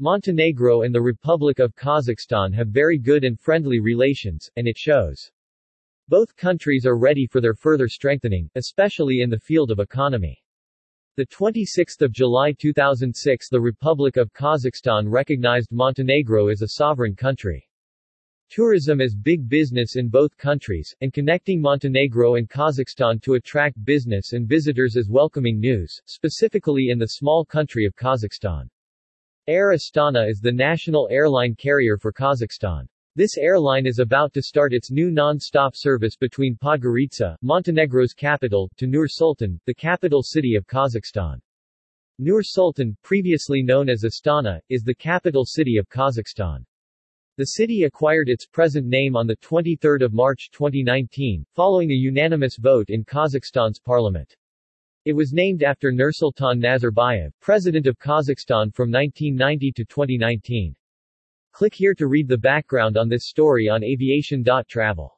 Montenegro and the Republic of Kazakhstan have very good and friendly relations, and it shows. Both countries are ready for their further strengthening, especially in the field of economy. The 26th of July 2006 the Republic of Kazakhstan recognized Montenegro as a sovereign country. Tourism is big business in both countries, and connecting Montenegro and Kazakhstan to attract business and visitors is welcoming news, specifically in the small country of Kazakhstan. Air Astana is the national airline carrier for Kazakhstan. This airline is about to start its new non-stop service between Podgorica, Montenegro's capital, to Nur Sultan, the capital city of Kazakhstan. Nur Sultan, previously known as Astana, is the capital city of Kazakhstan. The city acquired its present name on 23 March 2019, following a unanimous vote in Kazakhstan's parliament. It was named after Nursultan Nazarbayev, President of Kazakhstan from 1990 to 2019. Click here to read the background on this story on aviation.travel.